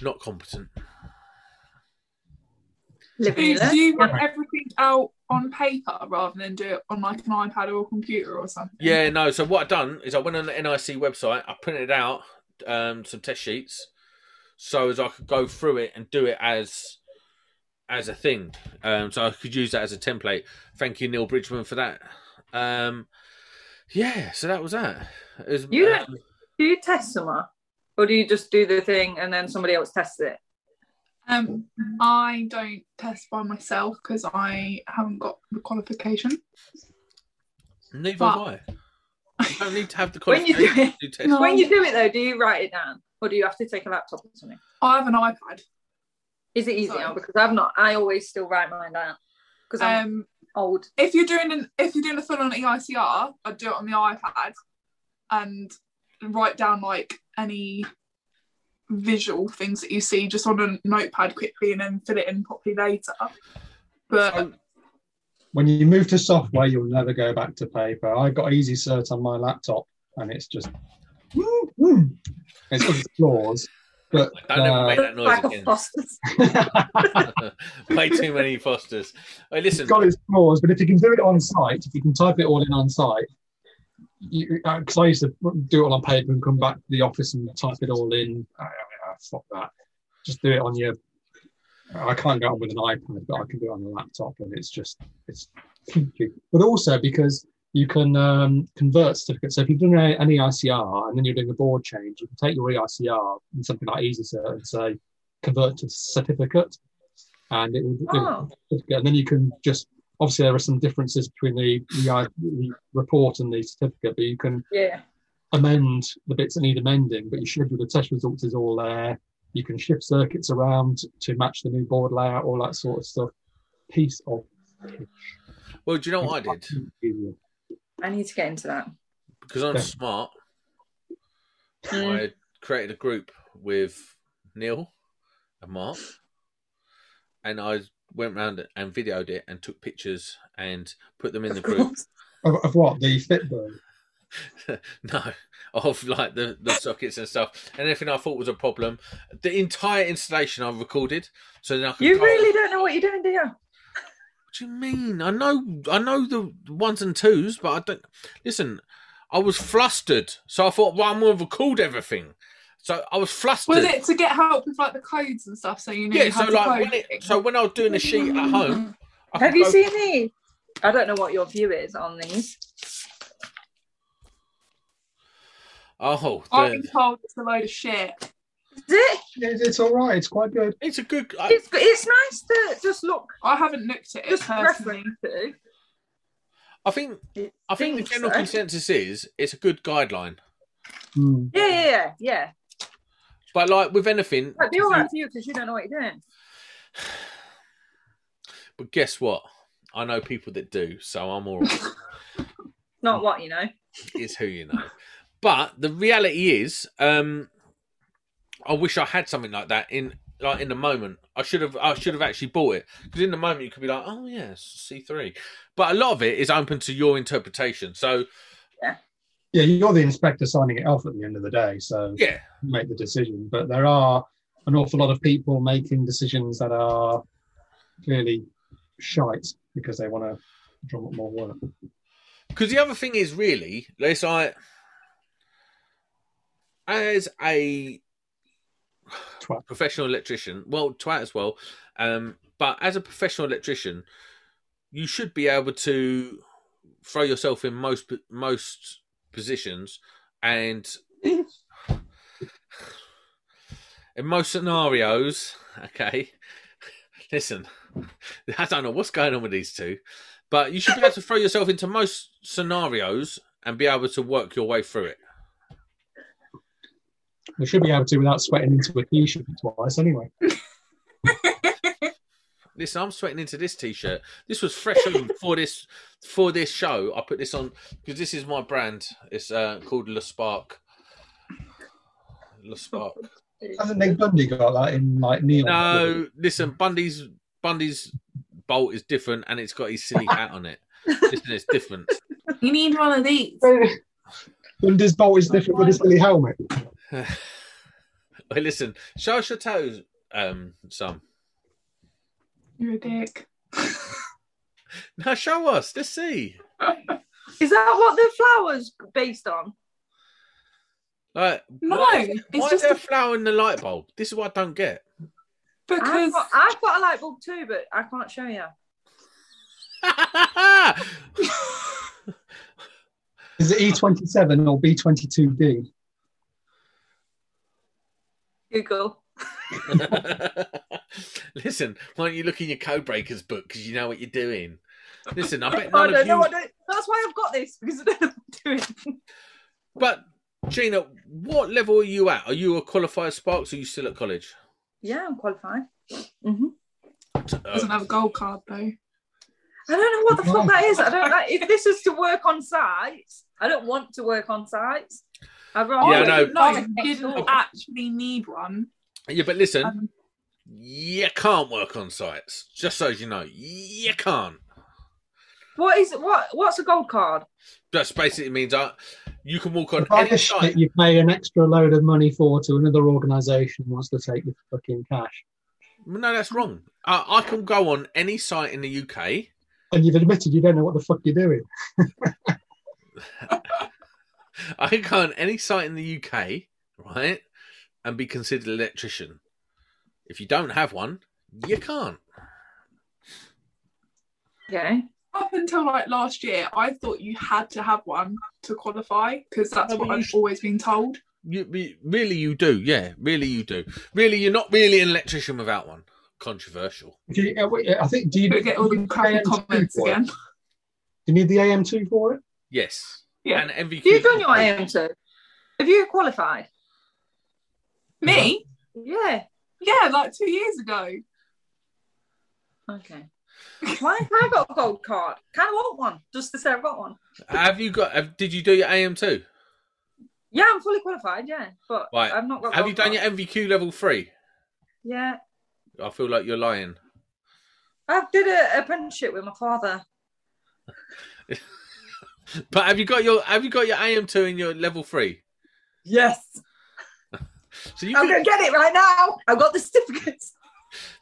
not competent. Living Do, you learn. do you want everything out on paper rather than do it on like an iPad or a computer or something? Yeah, no. So what I've done is I went on the NIC website, I printed out um, some test sheets, so as I could go through it and do it as as a thing. Um, so I could use that as a template. Thank you, Neil Bridgman, for that. Um, yeah, so that was that. Was, You um, Do you test someone? Or do you just do the thing and then somebody else tests it? Um, I don't test by myself because I haven't got the qualification. neither but- have I. You don't need to have the When you do qualification to test. No. When you do it though, do you write it down? Or do you have to take a laptop or something? I have an iPad. Is it easier? Sorry. Because I've not I always still write mine down. Because I'm Um, old. if you're doing an if you're doing a full on EICR, I'd do it on the iPad and write down like any visual things that you see just on a notepad quickly and then fill it in properly later. But So, When you move to software, you'll never go back to paper. I've got Easy Cert on my laptop, and it's just it's got its flaws, but don't ever make uh, that noise again. Foster's. Way too many Fosters. Hey, listen, it's got its flaws. But if you can do it on site, if you can type it all in on site, because I used to do it all on paper and come back to the office and type it all in. Uh, uh, stop that. Just do it on your. I can't get on with an iPad, but I can do it on a laptop, and it's just it's. But also because you can um, convert certificates. So if you've done a- an EICR and then you're doing a board change, you can take your EICR and something like EasyCert and say convert to certificate, and it will. it will Oh. certificate, and then you can just obviously there are some differences between the, the, the report and the certificate, but you can Yeah. amend the bits that need amending. But your schedule of test results is all there. You can shift circuits around to match the new board layout, all that sort of stuff. Piece of well, do you know what I did? Easier. I need to get into that. Because I'm Yeah. smart, Mm. I created a group with Neil and Mark, and I went around and videoed it and took pictures and put them in the Of group. Of, of what the Fitbird? no, of like the, the sockets and stuff, and anything I thought was a problem. The entire installation I recorded, so then I could. You go- really don't know what you're doing, do you? What do you mean? I know, I know the ones and twos, but I don't. Listen, I was flustered, so I thought, well, I'm going to record everything. So I was flustered. was it to get help with like the codes and stuff so you knew yeah, how so like when it, so when I was doing the sheet at home, I Have you go- seen these? I don't know what your view is on these. Oh, I've been told it's a load of shit. Is it? It's, it's all right. It's quite good. it's a good. I, It's, it's nice to just look, I haven't looked at it just personally. reference to. I think. I think the general so. consensus is it's a good guideline. Hmm. Yeah, yeah, yeah, yeah. But like with anything, But be all right for you because you don't know what you're doing. but guess what? I know people that do, so I'm all right. Not what you know. is who you know. But the reality is, um, I wish I had something like that in like in the moment. I should have I should have actually bought it because in the moment you could be like, oh yes, C three. But a lot of it is open to your interpretation. So Yeah, you're the inspector signing it off at the end of the day, so yeah, make the decision. But there are an awful lot of people making decisions that are clearly shite because they want to drum up more work. because the other thing is really, like as a Twat. professional electrician, well, twat as well. Um, but as a professional electrician, you should be able to throw yourself in most most positions and in most scenarios. Okay, listen, I don't know what's going on with these two, but you should be able to throw yourself into most scenarios and be able to work your way through it. They should be able to without sweating into a t-shirt twice anyway. Listen, I'm sweating into this t-shirt. This was fresh on for this for this show. I put this on because this is my brand. It's uh, called Le Spark. Le Spark. Hasn't Nick Bundy got that in like neon? No, listen, Bundy's Bundy's bolt is different, and it's got his silly hat on it. Listen, it's different. You need one of these. Bundy's bolt is different with his silly helmet. Wait, listen, show us your toes, um, some. You're a dick. Now show us. Let's see. Is that what the flowers based on? Like, No, why, it's why just is there a- a flower in the light bulb? This is what I don't get. I've Because got, I've got a light bulb too, but I can't show you. Is it E27 or B22D? Google. Listen, why don't you look in your code breakers book because you know what you're doing? Listen, I bet none of don't know you. what. I- That's why I've got this because I don't know what I'm doing. But Gina, what level are you at? Are you a qualified Sparks? Or are you still at college? Yeah, I'm qualified. Mm-hmm. doesn't Uh, have a gold card though. I don't know what the fuck that is. I don't know if this is to work on sites. I don't want to work on sites. I'd rather Yeah, work no. in no, sites you next didn't actually need one. yeah, but listen, Um, you can't work on sites. Just so you know, you can't. What is it what? What's a gold card? That basically means uh, you can walk on any site. you pay an extra load of money for to another organisation wants to take your fucking cash. No, that's wrong. Uh, I can go on any site in the UK. And you've admitted you don't know what the fuck you're doing. I can go on any site in the UK, right, and be considered an electrician. If you don't have one, you can't. Okay. up until like last year, I thought you had to have one to qualify because that's No, but what I've sh- always been told. You you- really, you do. Yeah, really, you do. Really, you're not really an electrician without one. Controversial. Do you, uh, I think. Do you, But get all the you crappy comments again. Do you need the AM2 for it? Yes. Yeah. And NVQ. You've done your AM2. Have you qualified? Me? Yeah. Yeah, like two years ago. Okay. Why have I got a gold card? Kind of want one, just to say I've got one. Have you got? Have, did you do your AM two? Yeah, I'm fully qualified. Yeah, but Right. I've not got. Have gold you done card. your NVQ level three? Yeah, I feel like you're lying. I did an apprenticeship with my father. But have you got your Have you got your AM two and your level three? Yes, So you I'm can, gonna get it right now. I've got the certificates.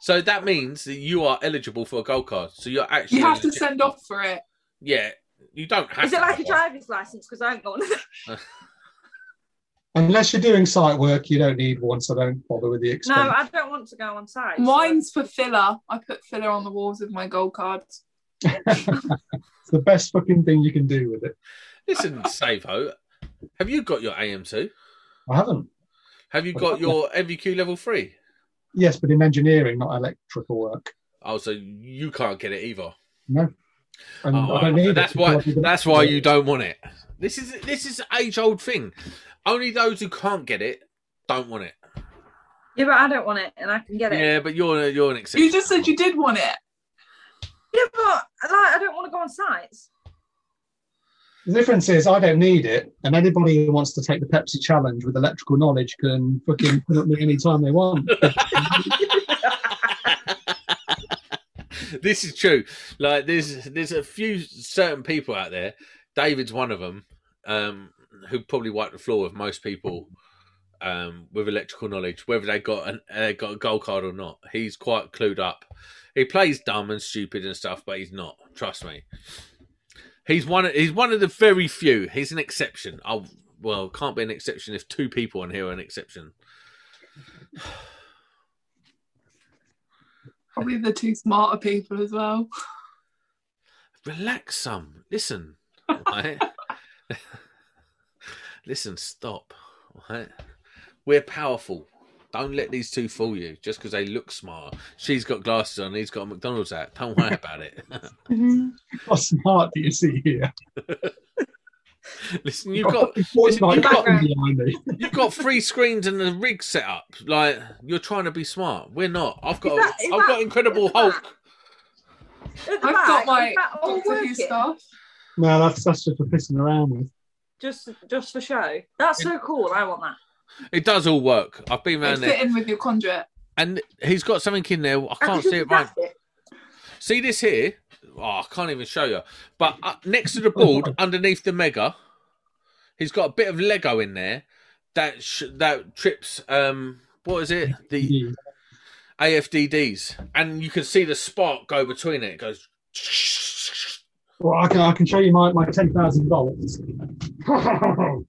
so that means that you are eligible for a gold card. So you're actually You have to send off for it. Yeah, you don't have. Is to it like a have one. driver's license? Because I ain't got one. Unless you're doing site work, you don't need one, so don't bother with the expense. no. I don't want to go on site. so- Mine's for filler. I put filler on the walls with my gold cards. it's the best fucking thing you can do with it. Listen, Savo, have you got your AM two? I haven't. Have you got your NVQ level three? Yes, but in engineering, not electrical work. Oh, so you can't get it either. No. And Oh, I don't need that's it why. That's why you don't want it. This is this is age old thing. Only those who can't get it don't want it. Yeah, but I don't want it, and I can get it. Yeah, but you're you're an exception. You just said you did want it. Yeah, but like, I don't want to go on sites. The difference is I don't need it, and anybody who wants to take the Pepsi challenge with electrical knowledge can fucking put me anytime they want. this is true. Like there's there's a few certain people out there. David's one of them, um, who probably wipe the floor with most people um, with electrical knowledge, whether they got an uh, got a gold card or not. He's quite clued up. He plays dumb and stupid and stuff, but he's not. Trust me. He's one. Of, he's one of the very few. He's an exception. Oh well, can't be an exception if two people on here are an exception. Probably the two smarter people as well. relax some listen right? listen stop right? we're powerful don't let these two fool you just because they look smart she's got glasses on he's got a mcdonald's hat don't worry about it mm-hmm. How smart do you see here? listen you've got Fortnite you've got- fucking behind me. you've got three screens and a rig set up like you're trying to be smart we're not i've got Is that- is i've that- got incredible is that- hulk I've back, got my that all Doctor Who stuff. No, that's, that's just for pissing around with. Just, just for show. That's so cool. I want that. It does all work i've been They around fit there in with your conduit. and he's got something in there i I can't see it right it. See this here? Oh, I can't even show you. But uh, next to the board, underneath the Megger, he's got a bit of Lego in there that sh- that trips. Um, what is it? The AFDDs, and you can see the spark go between it. It goes. Well, I can, I can show you my, my 10,000 volts. Look,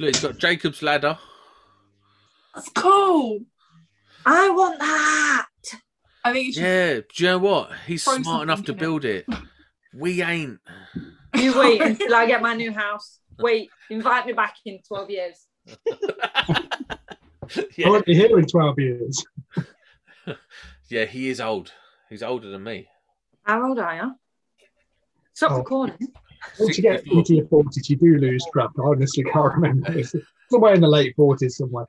it's got Jacob's ladder. That's cool. I want that. I think you should. Yeah, do you know what? He's Throw smart enough to something in it. build it. We ain't. You wait until I get my new house. Wait, invite me back in 12 years. I won't be here in 12 years. yeah, he is old. He's older than me. How old are you? Stop Oh. recording. Once you get 64. into your 40s, you do lose track. I honestly can't remember. It's somewhere in the late 40s somewhere.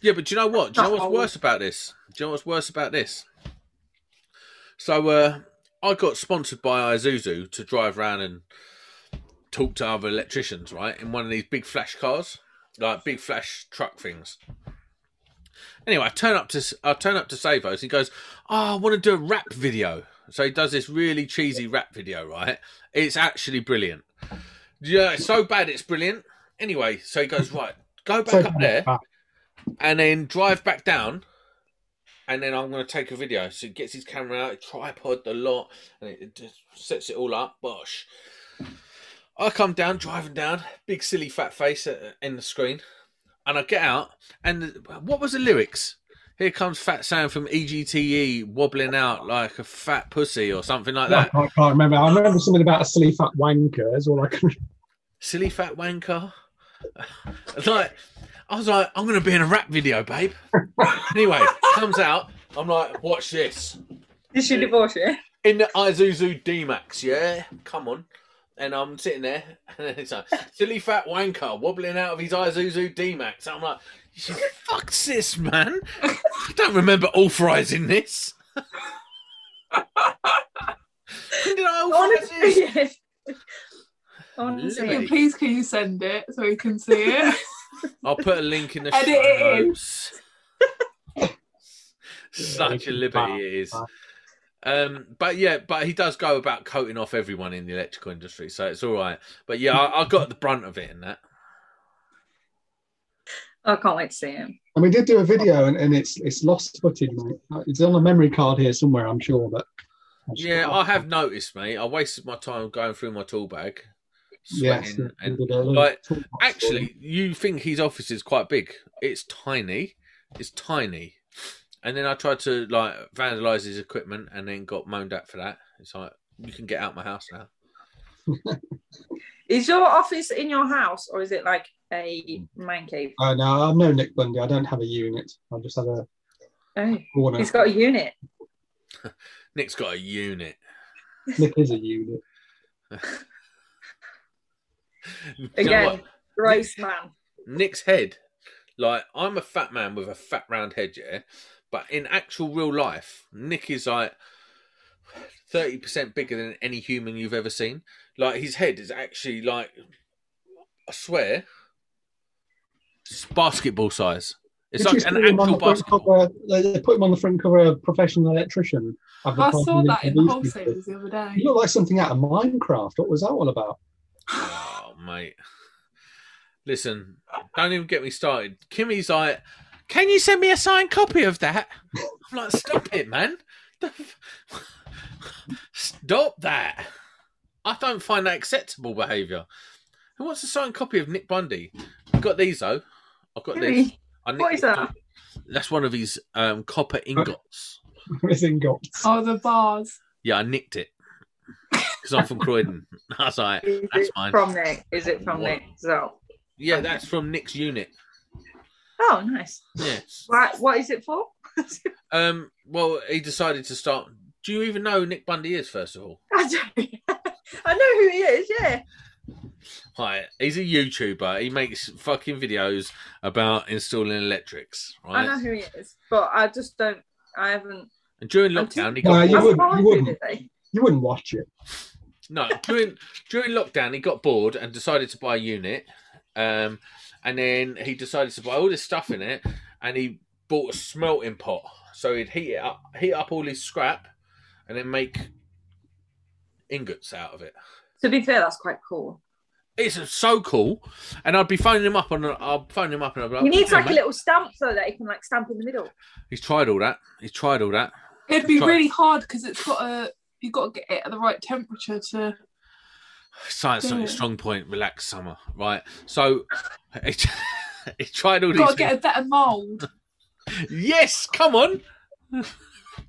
Yeah, but do you know what? Do you know what's worse about this? Do you know what's worse about this? So, uh, I got sponsored by Isuzu to drive around and talk to other electricians, right? In one of these big flash cars, like big flash truck things. Anyway, I turn up to I turn up to Savos. He goes, "Oh, I want to do a rap video." So he does this really cheesy rap video, right? It's actually brilliant. Yeah, it's so bad it's brilliant. Anyway, so he goes, "Right, go back So- up there." And then drive back down, and then I'm going to take a video. So he gets his camera out, tripod, the lot, and it, just sets it all up. Bosh. I come down, driving down, big silly fat face in the screen, and I get out, and what was the lyrics? Here comes Fat Sam from EGTE wobbling out like a fat pussy or something like I that. can't, can't remember. I remember something about a silly fat wanker. Is all I can. Silly fat wanker. like, I was like, I'm going to be in a rap video, babe. anyway, comes out. I'm like, watch this. Did she divorce you? In the Isuzu D-Max, yeah? Come on. And I'm sitting there, and it's like, silly fat wanker wobbling out of his Isuzu D-Max. I'm like, you fuck's this, man? I don't remember authorising this. when did I authorise this? Honestly, I want to see Limit. Please, can you send it so we can see it? I'll put a link in the Edit show it in. notes. Such a liberty it is. Um, but yeah, but he does go about coating off everyone in the electrical industry, so it's all right. But yeah, I, I got the brunt of it in that. I can't wait to see him. And we did do a video, and, and it's it's lost footage, mate. It's on a memory card here somewhere, I'm sure. But Yeah, I have noticed, mate. I wasted my time going through my tool bag, Yes, sweating, we and did like, actually, you think his office is quite big? It's tiny. It's tiny. And then I tried to like vandalize his equipment, and then got moaned at for that. It's like you can get out my house now. Is your office in your house or is it like a man cave? it. Uh, no, I'm no Nick Bundy. I don't have a unit. I just have a Oh, corner. he's got a unit. Nick's got a unit. Nick is a unit. You know Again, what? gross man. Nick's head, like I'm a fat man with a fat round head, yeah. But in actual real life, Nick is like thirty percent bigger than any human you've ever seen. Like his head is actually like, I swear, it's basketball size. It's Did like an see actual basketball. cover? They they put him on the front cover of Professional Electrician. I saw that in the newspapers. wholesalers the other day. You look like something out of Minecraft. What was that all about? Mate. Listen, don't even get me started. Kimmy's like, can you send me a signed copy of that? I'm like, stop it, man. Stop that. I don't find that acceptable behaviour. Who wants a signed copy of Nick Bundy? I've got these, though. I've got this. Really? I What is it. that? That's one of his um, copper ingots. Everything got. Oh, the bars. Yeah, I nicked it. Because I'm from Croydon. I was like, Is that's it mine. from Nick? Is it from What? Nick? So, Yeah, that's from Nick's unit. oh, nice. Yes. Right, what is it for? Um. Well, he decided to start. Do you even know who Nick Bundy is? First of all, I don't. I know who he is. Yeah. right? He's a YouTuber. He makes fucking videos about installing electrics, I know who he is, but I just don't. I haven't. And during lockdown, too- he No, got you wouldn't- surprised wouldn't. You wouldn't watch it. No, during during lockdown, he got bored and decided to buy a unit. Um, and then he decided to buy all this stuff in it, and he bought a smelting pot. So he'd heat it up, heat up all his scrap, and then make ingots out of it. To be fair, that's quite cool. It's so cool, and I'd be phoning him up on. I'll phone him up and I'll be like, He needs "Hey, like a mate." little stamp so that he can like stamp in the middle. He's tried all that. He's tried all that. It'd be Try- really hard because it's got a you've got to get it at the right temperature to. Science not your strong point. Relax, summer. Right. So he, he tried all You've these. got to get a better mould. Yes, come on.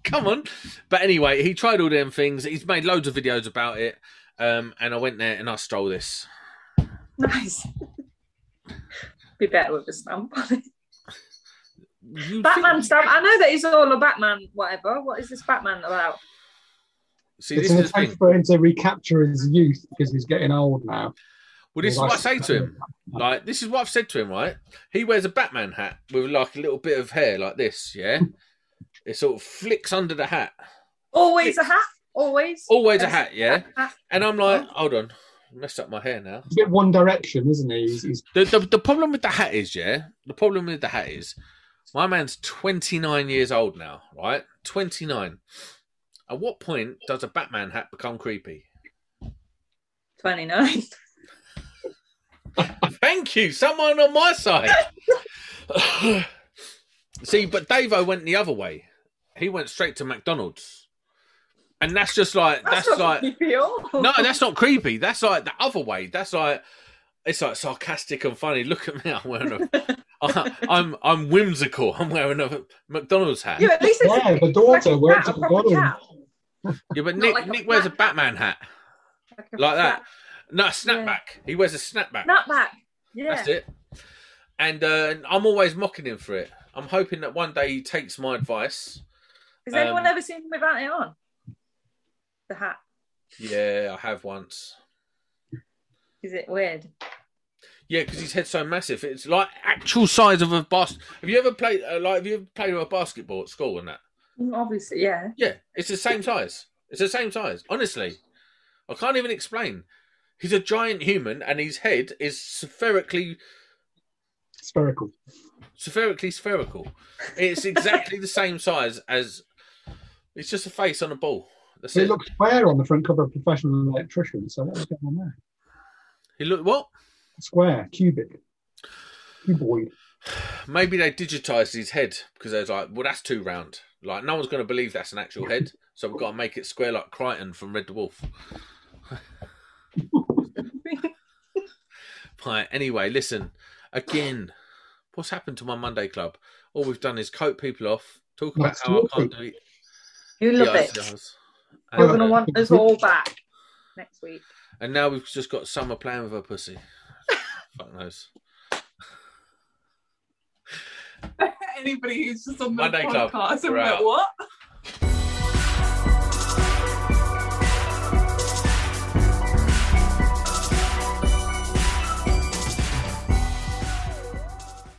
come on. But anyway, he tried all them things. He's made loads of videos about it. Um, and I went there and I stole this. Nice. Be better with a stamp on it. You Batman think- stamp. I know that he's all a Batman, whatever. What is this Batman about? See, It's this an is attempt for him to recapture his youth because he's getting old now. Well, this is what I say to him. Like, this is what I've said to him, right? He wears a Batman hat with like a little bit of hair like this, yeah? It sort of flicks under the hat. Always a hat. Always. Always a hat, yeah? Hat. And I'm like, hold on, messed up my hair now. He's a bit One Direction, isn't he? He's, he's The, the the problem with the hat is, yeah, the problem with the hat is, my man's 29 years old now, right? 29. At what point does a Batman hat become creepy? 29. Thank you, someone on my side. See, but Davo went the other way. He went straight to McDonald's, and that's just like that's, not like creepy at all. no, that's not creepy. That's like the other way. That's like it's like sarcastic and funny. Look at me, I'm wearing a, I, I'm I'm whimsical. I'm wearing a McDonald's hat. Yeah, at least it's Yeah, the daughter like a works cat, at a proper McDonald's. Yeah, but Not Nick like a Nick wears a Batman hat Like, like that. flat No, a snapback. He wears a snapback. Snapback. Yeah. That's it. And uh, I'm always mocking him for it. I'm hoping that one day he takes my advice. Has anyone Um, ever seen him without it on? The hat. Yeah, I have once. Is it weird? Yeah, because his head's so massive. It's like actual size of a bas. Have you ever played uh, like Have you ever played with a basketball at school and that? Mm, Obviously, yeah. Yeah, it's the same size. It's the same size. Honestly, I can't even explain. He's a giant human, and his head is spherically spherical. spherically spherical. It's exactly the same size as. It's just a face on a ball. That's It it. looks square on the front cover of Professional Electrician. So what's going on there? He look what? Square, cubic, cuboid. Maybe they digitized his head because they was like, well, that's too round. Like, no one's going to believe that's an actual head, so we've got to make it square like Kryten from Red Dwarf. right. Anyway, listen. Again, what's happened to my Monday club? All we've done is coat people off, talk about That's how I can't do it. You love Yeah, it. yes. You're going to want us all back next week. And now we've just got summer playing with her pussy. Fuck knows. Anybody who's just on the Monday Club, podcast and we're like, out. what?